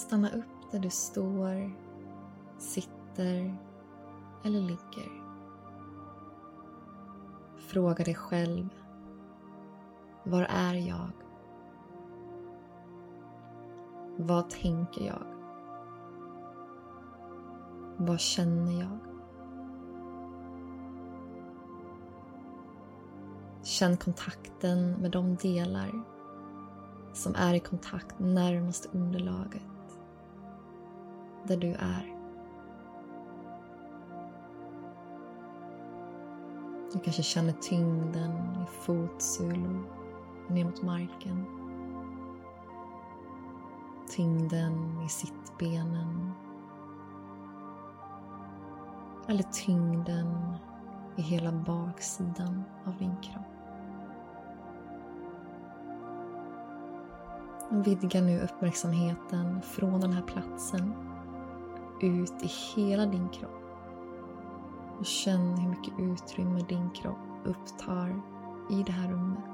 stanna upp där du står, sitter eller ligger. Fråga dig själv. Var är jag? Vad tänker jag? Vad känner jag? Känn kontakten med de delar som är i kontakt närmast underlaget, där du är. Du kanske känner tyngden i fotsulor ner mot marken. Tyngden i sittbenen. Eller tyngden i hela baksidan av din kropp. Vidga nu uppmärksamheten från den här platsen ut i hela din kropp. Och känn hur mycket utrymme din kropp upptar i det här rummet.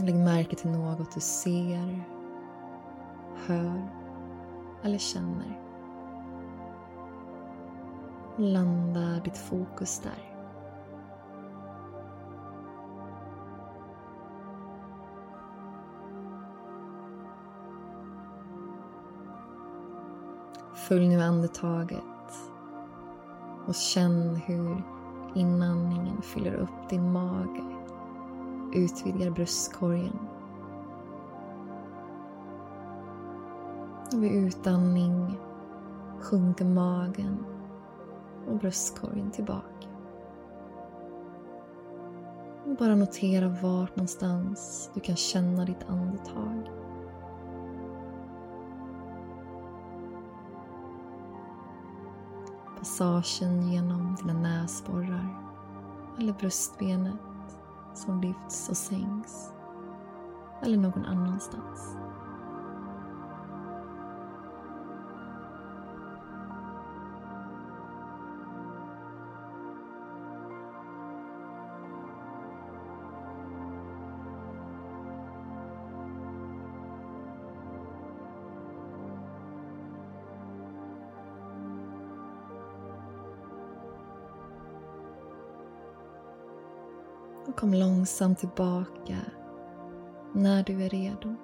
Lägg märke till något du ser, hör eller känner. Landa ditt fokus där. Följ nu andetaget och känn hur inandningen fyller upp din mage, utvidgar bröstkorgen. Och vid utandning sjunker magen och bröstkorgen tillbaka. Och bara notera vart någonstans du kan känna ditt andetag. Massagen genom dina näsborrar eller bröstbenet som lyfts och sänks eller någon annanstans. Och kom långsamt tillbaka när du är redo.